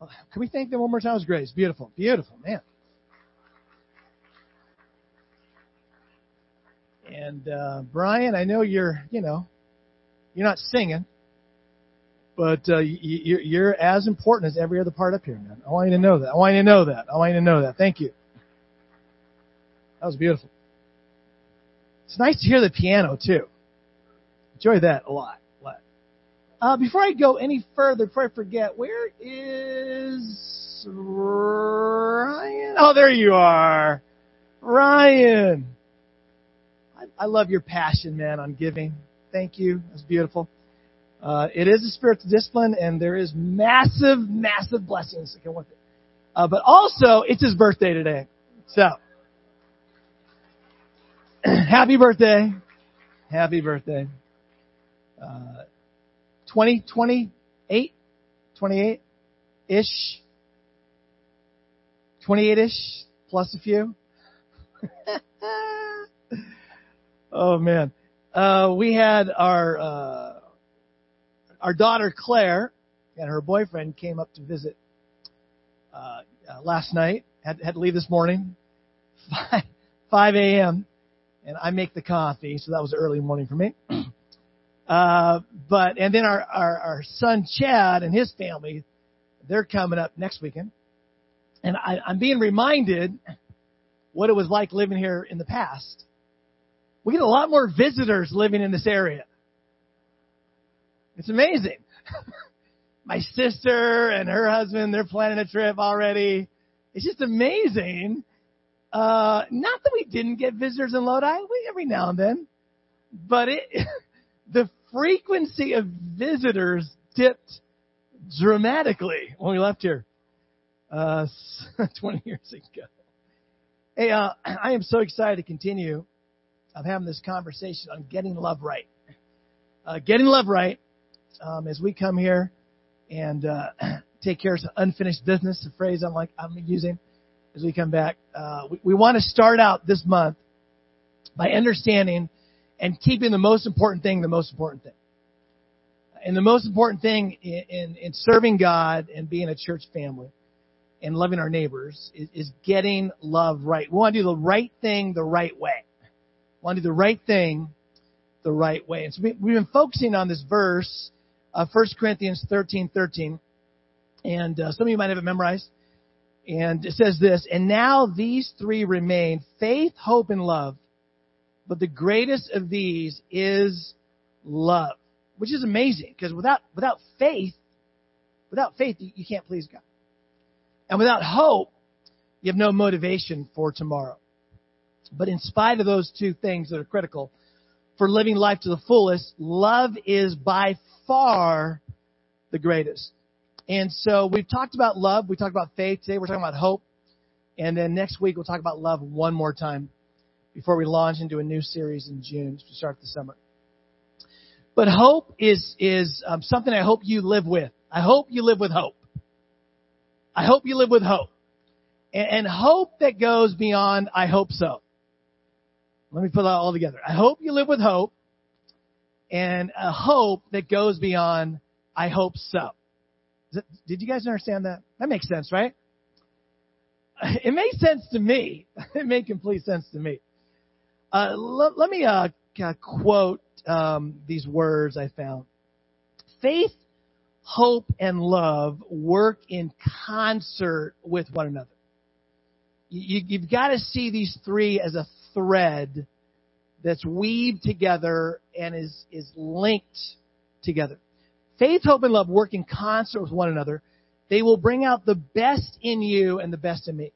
Can we thank them one more time? It was great. It's beautiful. Beautiful, man. And uh, Brian, I know you're, you know, you're not singing, but uh, you, you're as important as every other part up here, man. I want you to know that. I want you to know that. I want you to know that. Thank you. That was beautiful. It's nice to hear the piano too. Enjoy that a lot. Uh, before I go any further, before I forget, where is Ryan? Oh, there you are, Ryan. I, I love your passion, man, on giving. Thank you. That's beautiful. Uh, it is a spiritual discipline, and there is massive, massive blessings that come with it. Uh, but also, it's his birthday today. So, happy birthday. Happy birthday. Uh, 20, 28, 28 ish. 28 ish, plus a few. oh man. Uh, we had our, uh, our daughter Claire and her boyfriend came up to visit uh, uh, last night. Had, had to leave this morning, 5, 5 a.m. And I make the coffee, so that was early morning for me. Uh, but and then our, our our son Chad and his family, they're coming up next weekend, and I, I'm being reminded what it was like living here in the past. We get a lot more visitors living in this area. It's amazing. My sister and her husband, they're planning a trip already. It's just amazing. Uh, not that we didn't get visitors in Lodi, we, every now and then, but it, the frequency of visitors dipped dramatically when we left here, uh, 20 years ago. Hey, uh, I am so excited to continue of having this conversation on getting love right. Uh, getting love right um, as we come here and uh, take care of some unfinished business, a phrase I'm like I'm using as we come back. Uh, we, we want to start out this month by understanding and keeping the most important thing the most important thing. And the most important thing in, in, in serving God and being a church family and loving our neighbors is, is getting love right. We want to do the right thing the right way. We want to do the right thing the right way. And so we, we've been focusing on this verse uh, 1 Corinthians 13, 13. And uh, some of you might have it memorized. And it says this, and now these three remain, faith, hope, and love. But the greatest of these is love, which is amazing because without, without faith, without faith, you, you can't please God. And without hope, you have no motivation for tomorrow. But in spite of those two things that are critical for living life to the fullest, love is by far the greatest. And so we've talked about love. We talked about faith. Today we're talking about hope. And then next week we'll talk about love one more time before we launch into a new series in June to start the summer. But hope is, is um, something I hope you live with. I hope you live with hope. I hope you live with hope. And, and hope that goes beyond I hope so. Let me put that all together. I hope you live with hope and a hope that goes beyond, I hope so. Did you guys understand that? That makes sense, right? It makes sense to me. It made complete sense to me. Uh, let, let, me uh, quote um, these words I found. Faith, hope, and love work in concert with one another. You, you've got to see these three as a thread that's weaved together and is, is linked together. Faith, hope, and love work in concert with one another. They will bring out the best in you and the best in me.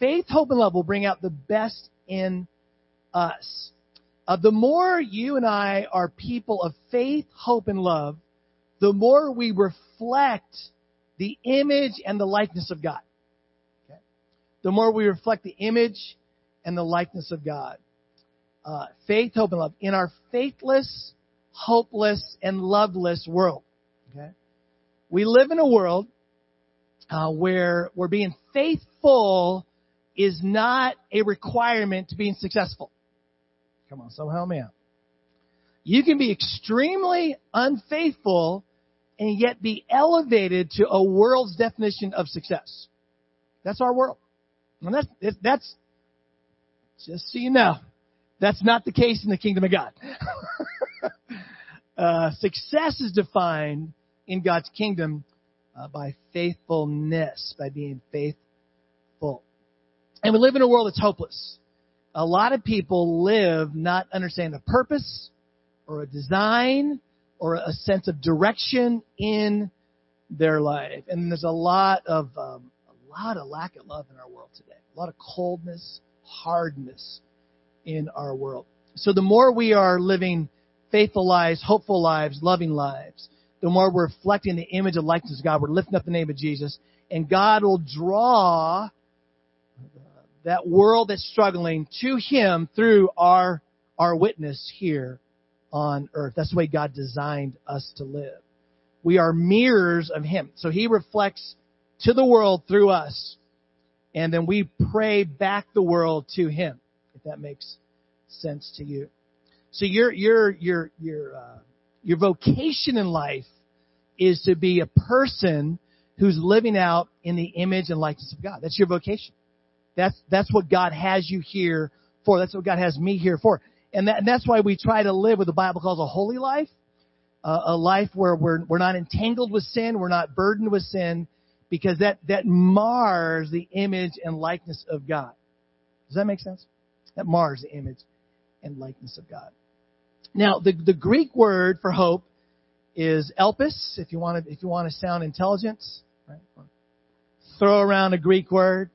Faith, hope, and love will bring out the best in us. Uh, the more you and I are people of faith, hope, and love, the more we reflect the image and the likeness of God. Okay? The more we reflect the image and the likeness of God uh, faith, hope, and love in our faithless, hopeless, and loveless world. Okay, we live in a world uh, where where being faithful is not a requirement to being successful. Come on, so help me out. You can be extremely unfaithful and yet be elevated to a world's definition of success. That's our world. And that's, that's, just so you know, that's not the case in the kingdom of God. uh, success is defined in God's kingdom uh, by faithfulness, by being faithful. And we live in a world that's hopeless. A lot of people live not understanding a purpose or a design or a sense of direction in their life. And there's a lot of um, a lot of lack of love in our world today. A lot of coldness, hardness in our world. So the more we are living faithful lives, hopeful lives, loving lives, the more we're reflecting the image of likeness of God. We're lifting up the name of Jesus, and God will draw that world that's struggling to Him through our our witness here on earth. That's the way God designed us to live. We are mirrors of Him. So He reflects to the world through us. And then we pray back the world to Him, if that makes sense to you. So your, your, your, your, uh, your vocation in life is to be a person who's living out in the image and likeness of God. That's your vocation. That's, that's what God has you here for. That's what God has me here for. And, that, and that's why we try to live what the Bible calls a holy life, uh, a life where we're, we're not entangled with sin, we're not burdened with sin, because that, that mars the image and likeness of God. Does that make sense? That mars the image and likeness of God. Now, the, the Greek word for hope is elpis, if you want to, if you want to sound intelligent. Right? Throw around a Greek word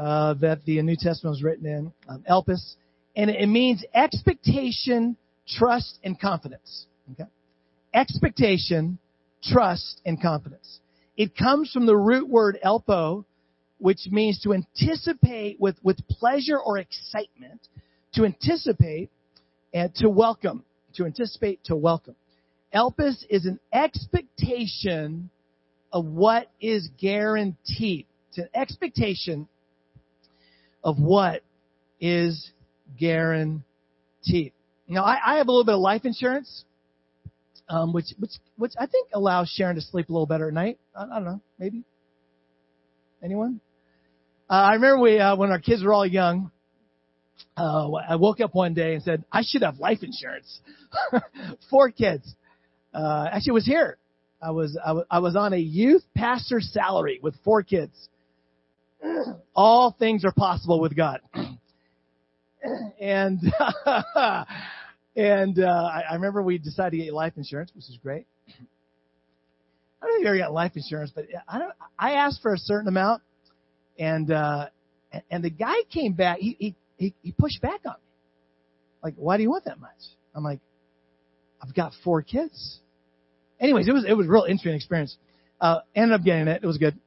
uh, that the New Testament was written in, um, elpis and it means expectation, trust, and confidence. Okay? Expectation, trust, and confidence. It comes from the root word elpo, which means to anticipate with, with pleasure or excitement, to anticipate and to welcome, to anticipate, to welcome. Elpis is an expectation of what is guaranteed. It's an expectation of what is guaranteed. Now, I, I have a little bit of life insurance, um, which which which I think allows Sharon to sleep a little better at night. I, I don't know, maybe. Anyone? Uh, I remember we uh, when our kids were all young. Uh, I woke up one day and said, I should have life insurance. Four kids. Uh, actually, it was here. I was, I was I was on a youth pastor salary with four kids. All things are possible with God. and and uh, I, I remember we decided to get life insurance, which is great. I don't know if you ever got life insurance, but I don't. I asked for a certain amount, and uh, and the guy came back. He he he pushed back on me, like, "Why do you want that much?" I'm like, "I've got four kids." Anyways, it was it was a real interesting experience. Uh, ended up getting it. It was good.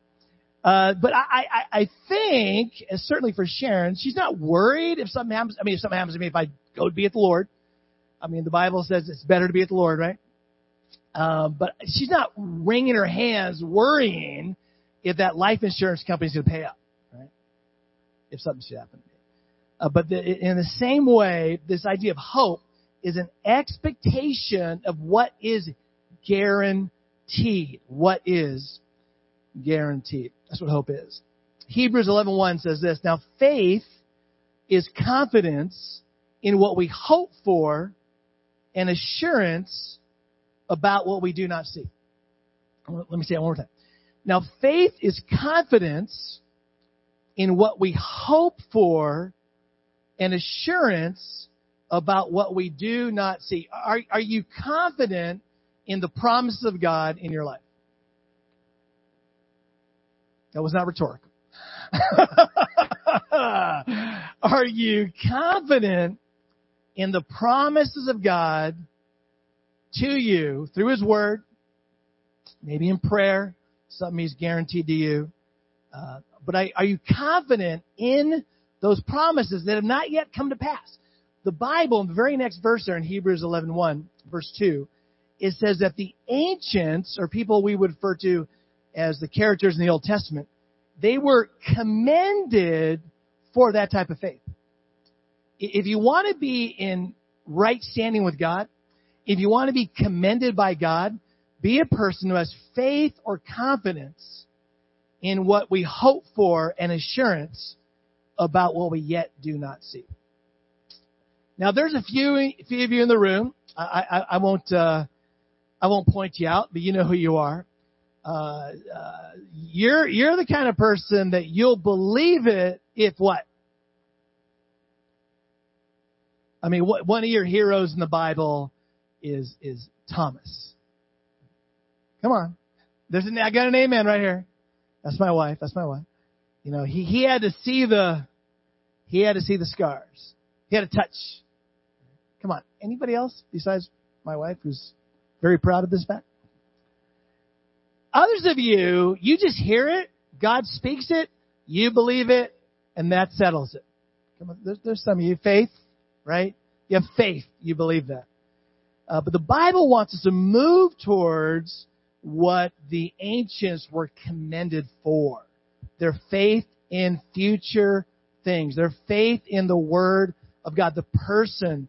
Uh, but I, I, I think, certainly for Sharon, she's not worried if something happens. I mean, if something happens to me, if I go to be at the Lord, I mean, the Bible says it's better to be at the Lord, right? Uh, but she's not wringing her hands, worrying if that life insurance company's going to pay up, right? If something should happen to me. Uh, but the, in the same way, this idea of hope is an expectation of what is guaranteed. What is guaranteed. That's what hope is. Hebrews 11:1 says this, now faith is confidence in what we hope for and assurance about what we do not see. Let me say it one more time. Now faith is confidence in what we hope for and assurance about what we do not see. Are, are you confident in the promises of God in your life? That was not rhetorical. Are you confident in the promises of God to you through His Word? Maybe in prayer, something He's guaranteed to you. Uh, but are you confident in those promises that have not yet come to pass? The Bible, in the very next verse there in Hebrews 11.1, verse 2, it says that the ancients, or people we would refer to as the characters in the Old Testament, they were commended for that type of faith. If you want to be in right standing with God, if you want to be commended by God, Be a person who has faith or confidence in what we hope for and assurance about what we yet do not see. Now, there's a few, few of you in the room. I, I, I won't, uh, I won't point you out, but you know who you are. Uh, uh, you're, you're the kind of person that you'll believe it if what? I mean, one of your heroes in the Bible is, is Thomas. Come on. There's an, I got an amen right here. That's my wife. That's my wife. You know, he, he had to see the, he had to see the scars. He had to touch. Come on. Anybody else besides my wife who's very proud of this fact? Others of you, you just hear it, God speaks it, you believe it, and that settles it. Come on, there's, there's some of you, faith, right? You have faith, you believe that. Uh, but the Bible wants us to move towards what the ancients were commended for. Their faith in future things. Their faith in the Word of God, the person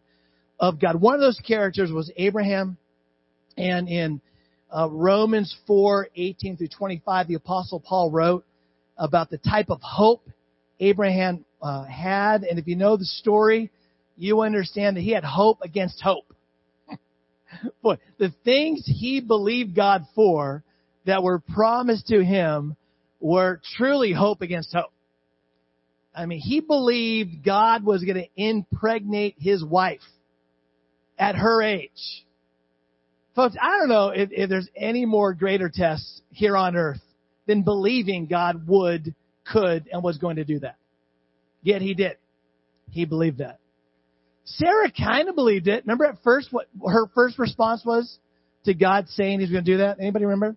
of God. One of those characters was Abraham. And in uh, Romans 4, 18 through 25, the apostle Paul wrote about the type of hope Abraham uh, had. And if you know the story, you understand that he had hope against hope. Boy, the things he believed God for that were promised to him were truly hope against hope. I mean, he believed God was going to impregnate his wife at her age. Folks, I don't know if, if there's any more greater tests here on earth than believing God would, could, and was going to do that. Yet he did. He believed that. Sarah kind of believed it. Remember at first what her first response was to God saying he's going to do that? Anybody remember?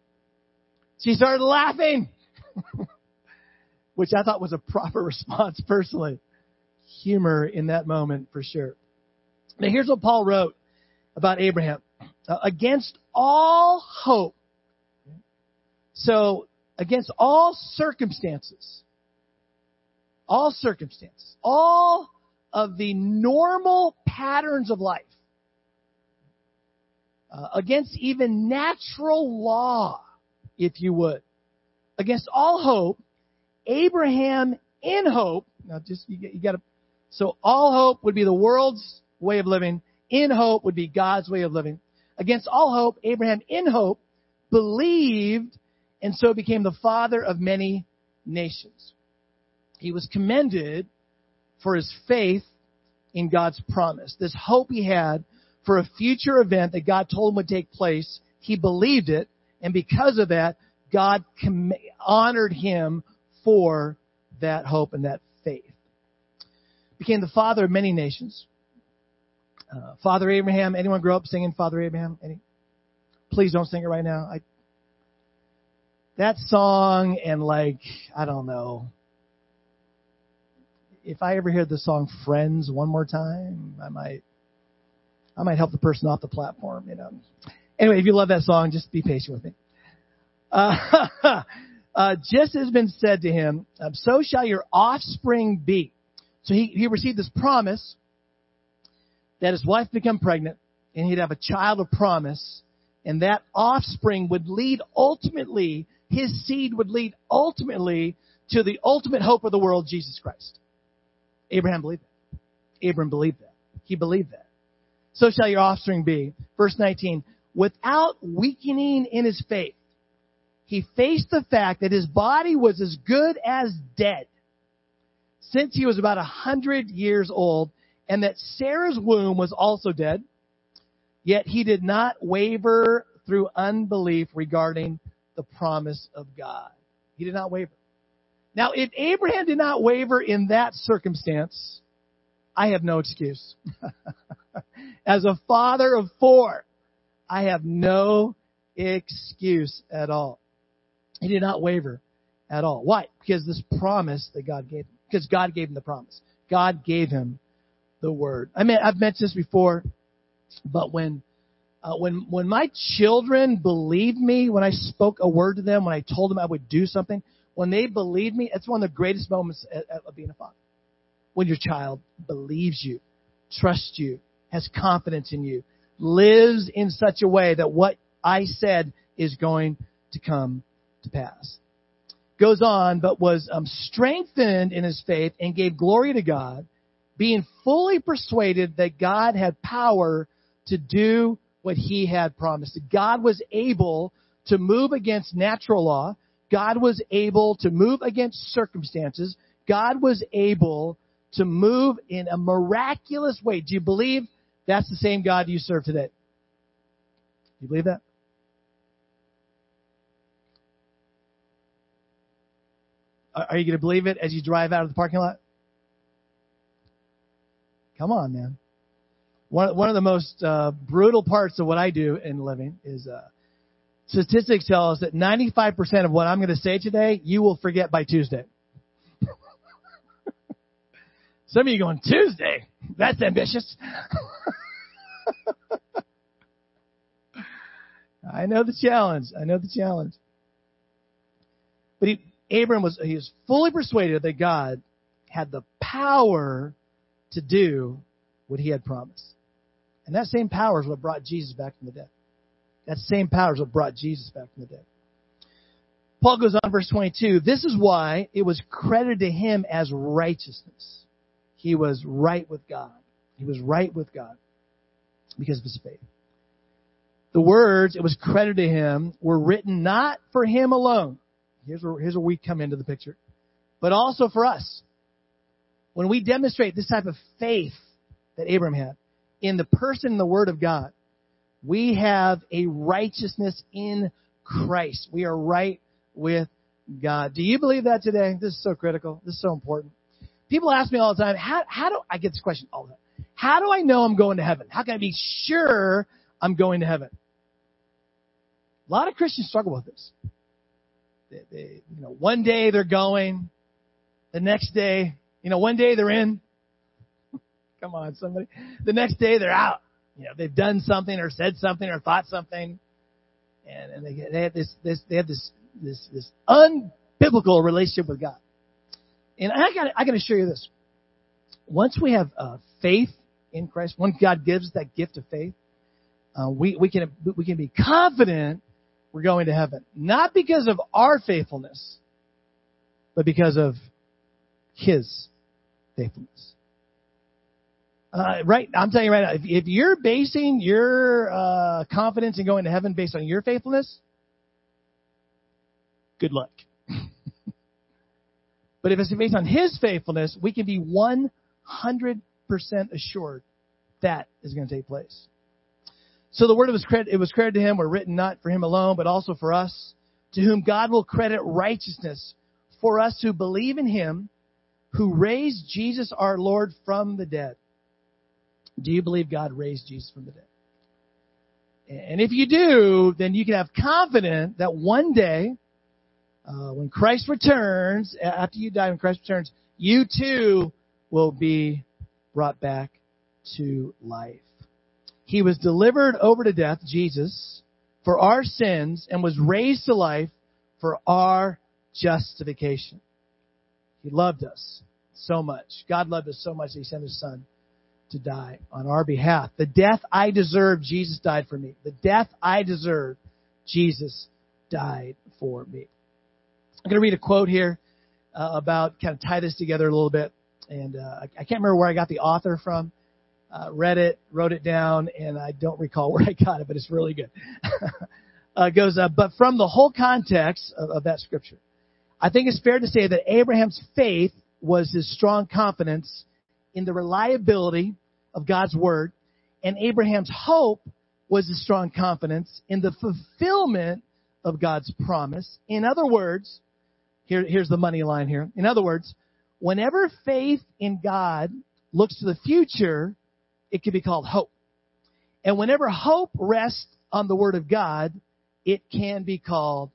She started laughing. Which I thought was a proper response personally. Humor in that moment for sure. Now here's what Paul wrote about Abraham. Uh, against all hope. So, against all circumstances, all circumstances, all of the normal patterns of life, uh, against even natural law, if you would, against all hope, Abraham in hope, now just, you, you gotta, so all hope would be the world's way of living, in hope would be God's way of living. Against all hope, Abraham in hope believed and so became the father of many nations. He was commended for his faith in God's promise. This hope he had for a future event that God told him would take place, he believed it, and because of that, God honored him for that hope and that faith. Became the father of many nations. Uh, Father Abraham, anyone grow up singing Father Abraham? Any? Please don't sing it right now. I, that song and like, I don't know, if I ever hear the song Friends one more time, I might, I might help the person off the platform, you know. Anyway, if you love that song, just be patient with me. Uh, uh, just has been said to him, um, so shall your offspring be. So he, he received this promise that his wife become pregnant and he'd have a child of promise and that offspring would lead ultimately, his seed would lead ultimately to the ultimate hope of the world, Jesus Christ. Abraham believed that. Abraham believed that. He believed that. So shall your offspring be. Verse 19. Without weakening in his faith, he faced the fact that his body was as good as dead since he was about a hundred years old and that Sarah's womb was also dead. Yet he did not waver through unbelief regarding the promise of God. He did not waver. Now, if Abraham did not waver in that circumstance, I have no excuse. As a father of four, I have no excuse at all. He did not waver at all. Why? Because this promise that God gave him. Because God gave him the promise. God gave him the word. I mean, I've mentioned this before, but when uh, when when my children believed me when I spoke a word to them, when I told them I would do something, when they believe me, it's one of the greatest moments of being a father. When your child believes you, trusts you, has confidence in you, lives in such a way that what I said is going to come to pass. Goes on, but was um, strengthened in his faith and gave glory to God, being fully persuaded that God had power to do what he had promised. God was able to move against natural law. God was able to move against circumstances. God was able to move in a miraculous way. Do you believe that's the same God you serve today? Do you believe that? Are you going to believe it as you drive out of the parking lot? Come on, man. One, one of the most uh, brutal parts of what I do in living is uh, statistics tell us that 95% of what I'm going to say today, you will forget by Tuesday. Some of you going, Tuesday? That's ambitious. I know the challenge. I know the challenge. But he, Abram was, he was fully persuaded that God had the power to do what he had promised. And that same power is what brought Jesus back from the dead. That same power is what brought Jesus back from the dead. Paul goes on, verse 22. This is why it was credited to him as righteousness. He was right with God. He was right with God because of his faith. The words, it was credited to him, were written not for him alone. Here's where, here's where we come into the picture. But also for us. When we demonstrate this type of faith that Abram had in the person and the word of God, we have a righteousness in Christ. We are right with God. Do you believe that today? This is so critical. This is so important. People ask me all the time, how, how do, I get this question all the time. How do I know I'm going to heaven? How can I be sure I'm going to heaven? A lot of Christians struggle with this. They, they, you know, one day they're going, the next day, you know, one day they're in. Come on, somebody. The next day they're out. You know, they've done something or said something or thought something, and, and they, they have this, this, they have this, this, this unbiblical relationship with God. And I got, I to assure you this: once we have uh, faith in Christ, once God gives that gift of faith, uh, we we can we can be confident we're going to heaven, not because of our faithfulness, but because of His faithfulness. Uh, right, I'm telling you right now, if, if you're basing your uh, confidence in going to heaven based on your faithfulness, good luck. but if it's based on His faithfulness, we can be 100% assured that is going to take place. So the word was credit, it was credited to him were written not for him alone, but also for us, to whom God will credit righteousness for us who believe in him, who raised Jesus our Lord from the dead. Do you believe God raised Jesus from the dead? And if you do, then you can have confidence that one day, uh, when Christ returns, after you die, when Christ returns, you too will be brought back to life. He was delivered over to death, Jesus, for our sins and was raised to life for our justification. He loved us so much. God loved us so much that He sent His Son to die on our behalf. The death I deserved, Jesus died for me. The death I deserved, Jesus died for me. I'm going to read a quote here uh, about kind of tie this together a little bit. And uh, I can't remember where I got the author from. Uh, read it, wrote it down, and I don't recall where I got it, but it's really good. uh, goes, uh, but from the whole context of, of that scripture, I think it's fair to say that Abraham's faith was his strong confidence in the reliability of God's word, and Abraham's hope was his strong confidence in the fulfillment of God's promise. In other words, here, here's the money line here. In other words, whenever faith in God looks to the future, it can be called hope. And whenever hope rests on the Word of God, it can be called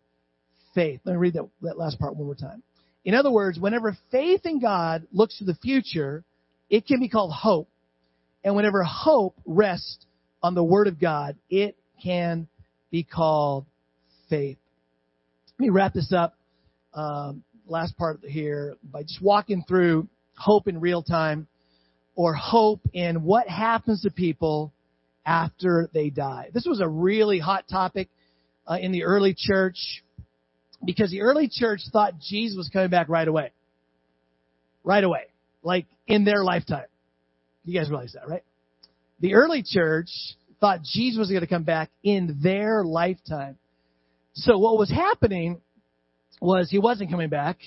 faith. Let me read that, that last part one more time. In other words, whenever faith in God looks to the future, it can be called hope. And whenever hope rests on the Word of God, it can be called faith. Let me wrap this up, um, last part here, by just walking through hope in real time or hope in what happens to people after they die. This was a really hot topic uh, in the early church because the early church thought Jesus was coming back right away. Right away. Like in their lifetime. You guys realize that, right? The early church thought Jesus was going to come back in their lifetime. So what was happening was he wasn't coming back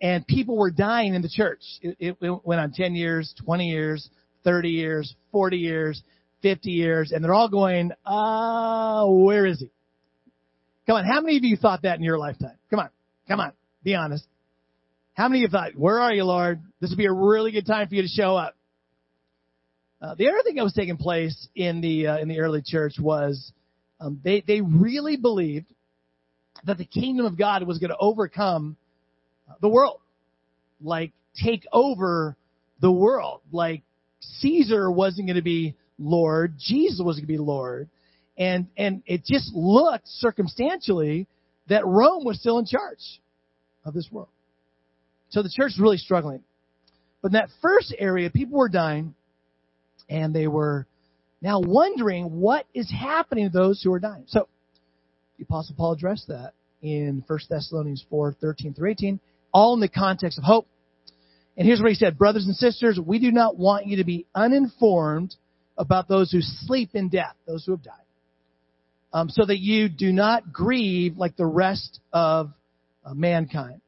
and people were dying in the church. It, it, went on 10 years, 20 years, 30 years, 40 years, 50 years, and they're all going, uh, where is he? Come on, how many of you thought that in your lifetime? Come on, come on, be honest. How many of you thought, where are you, Lord? This would be a really good time for you to show up. Uh, the other thing that was taking place in the uh, in the early church was um, they they really believed that the kingdom of God was going to overcome the world, like take over the world. Like Caesar wasn't going to be Lord, Jesus was going to be Lord, and and it just looked circumstantially that Rome was still in charge of this world. So the church was really struggling. But in that first area, people were dying, and they were now wondering what is happening to those who are dying. So the Apostle Paul addressed that in 1 Thessalonians 4, 13 through 18 all in the context of hope. And here's what he said, brothers and sisters, we do not want you to be uninformed about those who sleep in death, those who have died, um, so that you do not grieve like the rest of uh, mankind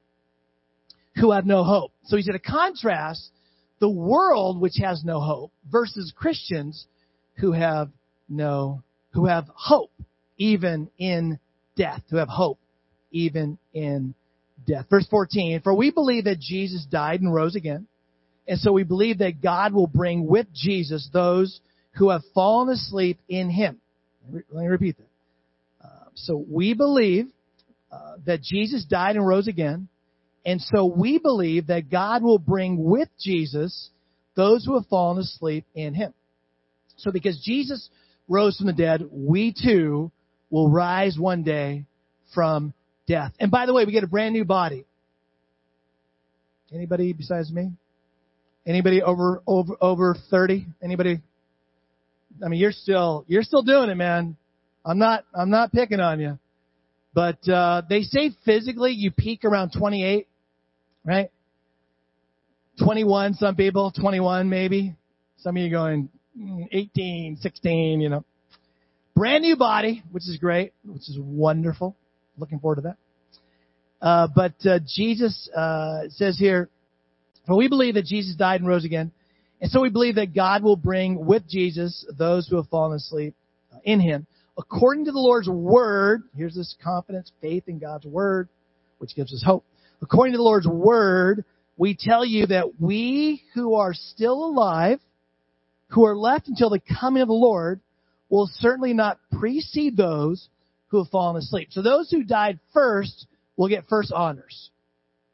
who have no hope. So he's going to contrast the world which has no hope versus Christians who have no, who have hope even in death, who have hope even in death. Verse 14, for we believe that Jesus died and rose again. And so we believe that God will bring with Jesus those who have fallen asleep in him. Let me repeat that. So we believe uh, that Jesus died and rose again. And so we believe that God will bring with Jesus those who have fallen asleep in him. So because Jesus rose from the dead, we too will rise one day from death. And by the way, we get a brand new body. Anybody besides me? Anybody over over over 30? Anybody? I mean, you're still you're still doing it, man. I'm not I'm not picking on you. But uh they say physically you peak around 28, right? 21 some people, 21 maybe. Some of you going mm, 18, 16, you know. Brand new body, which is great, which is wonderful. Looking forward to that. Uh, but uh, Jesus uh, says here, for we believe that Jesus died and rose again, and so we believe that God will bring with Jesus those who have fallen asleep in Him, according to the Lord's word. Here's this confidence, faith in God's word, which gives us hope. According to the Lord's word, we tell you that we who are still alive, who are left until the coming of the Lord, will certainly not precede those who have fallen asleep. So those who died first will get first honors.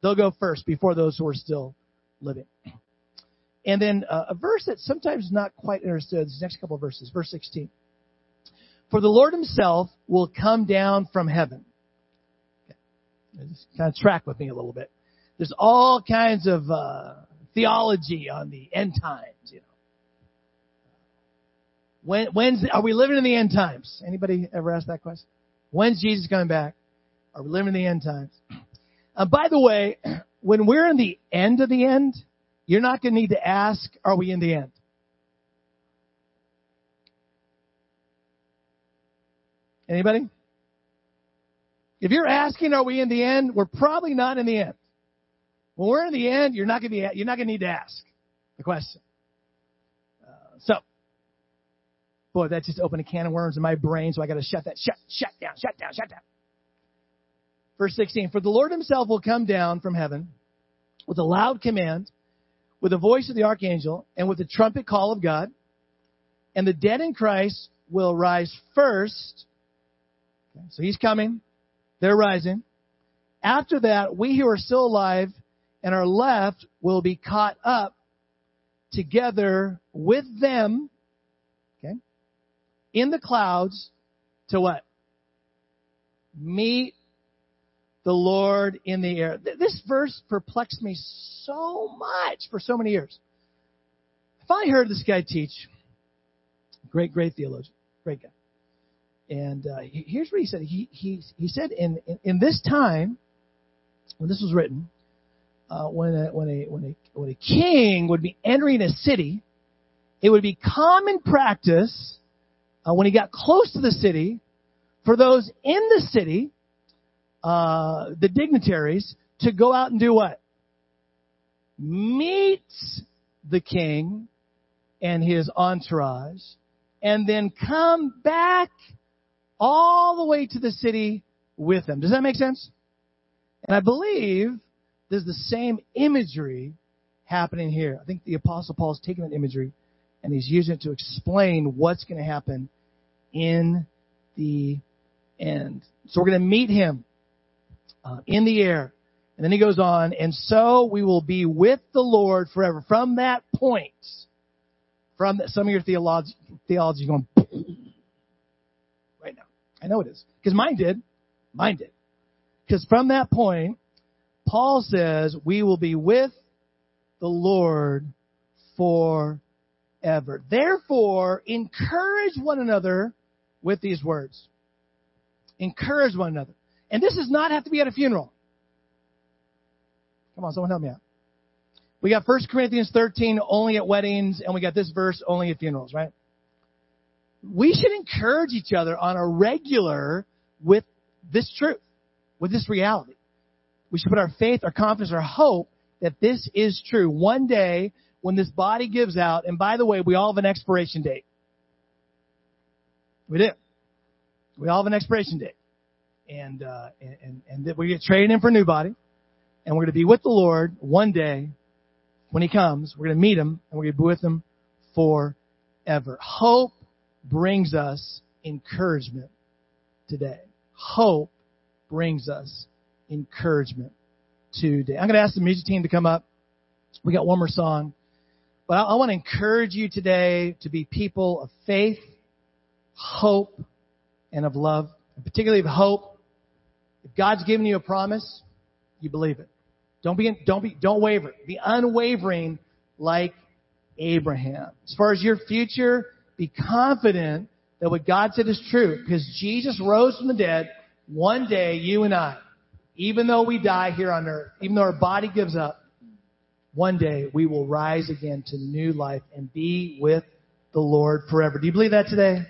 They'll go first before those who are still living. And then uh, a verse that's sometimes not quite understood, these next couple of verses, verse 16. For the Lord himself will come down from heaven. Okay. Just kind of track with me a little bit. There's all kinds of uh, theology on the end times, you know. When, when's, are we living in the end times? Anybody ever ask that question? When's Jesus coming back? Are we living in the end times? Uh, by the way, when we're in the end of the end, you're not going to need to ask, are we in the end? Anybody? If you're asking, are we in the end? We're probably not in the end. When we're in the end, you're not going to be, you're not going to need to ask the question. Uh, so, boy, that just opened a can of worms in my brain, so I got to shut that, shut, shut down, shut down, shut down. Verse 16, for the Lord himself will come down from heaven with a loud command, with the voice of the archangel, and with the trumpet call of God, and the dead in Christ will rise first. Okay, so he's coming. They're rising. After that, we who are still alive and are left will be caught up together with them, okay, in the clouds to what? Meet the Lord in the air. This verse perplexed me so much for so many years. If I heard this guy teach. Great, great theologian. Great guy. And uh, here's what he said. He he he said in in, in this time when this was written, uh, when a, when a when a when a king would be entering a city, it would be common practice uh, when he got close to the city for those in the city, uh, the dignitaries, to go out and do what? Meet the king and his entourage, and then come back all the way to the city with them. Does that make sense? And I believe there's the same imagery happening here. I think the Apostle Paul is taking that imagery and he's using it to explain what's going to happen in the end. So we're going to meet him uh, in the air. And then he goes on, and so we will be with the Lord forever. From that point, from some of your theology, theology going. I know it is. Because mine did. Mine did. Because from that point, Paul says we will be with the Lord forever. Therefore, encourage one another with these words. Encourage one another. And this does not have to be at a funeral. Come on, someone help me out. We got 1 Corinthians 13 only at weddings, and we got this verse only at funerals, right? We should encourage each other on a regular with this truth, with this reality. We should put our faith, our confidence, our hope that this is true. One day, when this body gives out, and by the way, we all have an expiration date. We do. We all have an expiration date. And, uh, and, and, that we get traded in for a new body, and we're going to be with the Lord one day when He comes. We're going to meet Him, and we're going to be with Him forever. Hope brings us encouragement today. Hope brings us encouragement today. I'm going to ask the music team to come up. We got one more song. But I, I want to encourage you today to be people of faith, hope, and of love, and particularly of hope. If God's given you a promise, you believe it. Don't be, don't be, don't waver. Be unwavering like Abraham. As far as your future, be confident that what God said is true because Jesus rose from the dead. One day, you and I even though we die here on earth, even though our body gives up, one day we will rise again to new life and be with the Lord forever. Do you believe that today?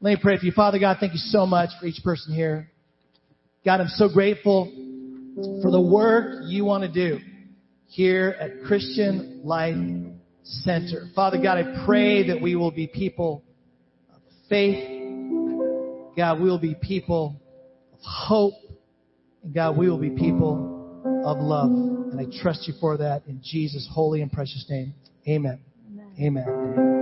Let me pray for you. Father God, thank you so much for each person here. God, I'm so grateful for the work you want to do here at Christian Life Center. Father God, I pray that we will be people of faith. God, we will be people of hope. And God, we will be people of love. And I trust you for that in Jesus' holy and precious name. Amen. Amen. Amen.